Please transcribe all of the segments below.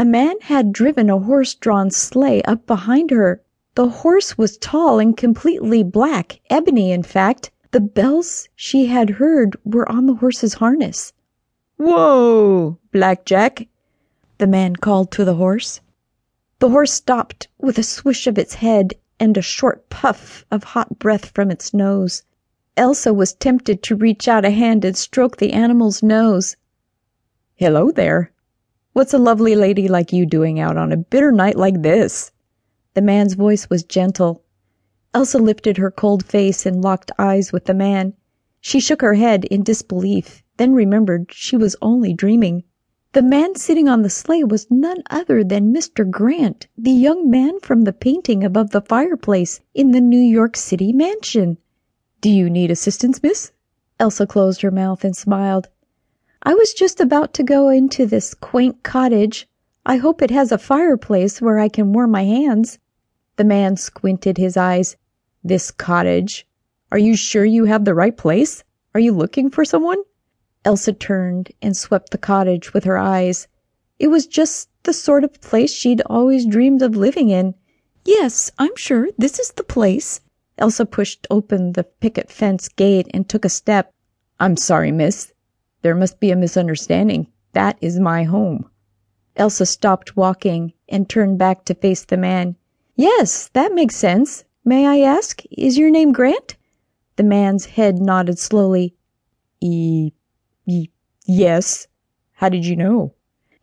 A man had driven a horse drawn sleigh up behind her. The horse was tall and completely black, ebony, in fact. The bells she had heard were on the horse's harness. "Whoa, Black Jack!" the man called to the horse. The horse stopped with a swish of its head and a short puff of hot breath from its nose. Elsa was tempted to reach out a hand and stroke the animal's nose. "Hello there! What's a lovely lady like you doing out on a bitter night like this?" The man's voice was gentle. Elsa lifted her cold face and locked eyes with the man. She shook her head in disbelief, then remembered she was only dreaming. The man sitting on the sleigh was none other than Mr. Grant, the young man from the painting above the fireplace in the New York City mansion. "Do you need assistance, miss?" Elsa closed her mouth and smiled. "I was just about to go into this quaint cottage. I hope it has a fireplace where I can warm my hands." The man squinted his eyes. "This cottage? Are you sure you have the right place? Are you looking for someone?" Elsa turned and swept the cottage with her eyes. It was just the sort of place she'd always dreamed of living in. "Yes, I'm sure this is the place." Elsa pushed open the picket fence gate and took a step. "I'm sorry, miss. There must be a misunderstanding. That is my home." Elsa stopped walking and turned back to face the man. "Yes, that makes sense. May I ask, is your name Grant?" The man's head nodded slowly. "E y yes. How did you know?"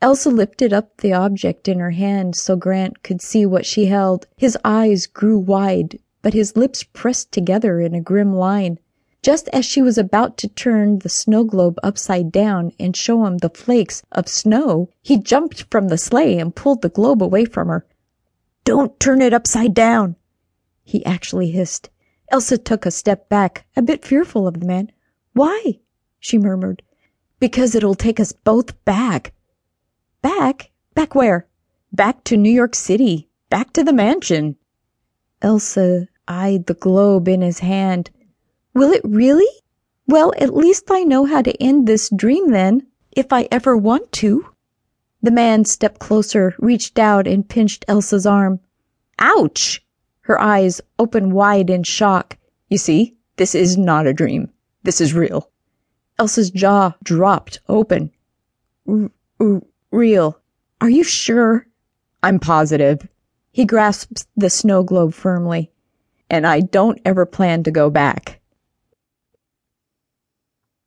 Elsa lifted up the object in her hand so Grant could see what she held. His eyes grew wide, but his lips pressed together in a grim line. Just as she was about to turn the snow globe upside down and show him the flakes of snow, he jumped from the sleigh and pulled the globe away from her. "Don't turn it upside down!" he actually hissed. Elsa took a step back, a bit fearful of the man. "Why?" she murmured. "Because it'll take us both back." "Back? Back where?" "Back to New York City. Back to the mansion." Elsa eyed the globe in his hand. "Will it really? Well, at least I know how to end this dream then, if I ever want to." The man stepped closer, reached out and pinched Elsa's arm. "Ouch!" Her eyes opened wide in shock. "You see, this is not a dream. This is real." Elsa's jaw dropped open. "R real. Are you sure?" "I'm positive." He grasped the snow globe firmly. "And I don't ever plan to go back."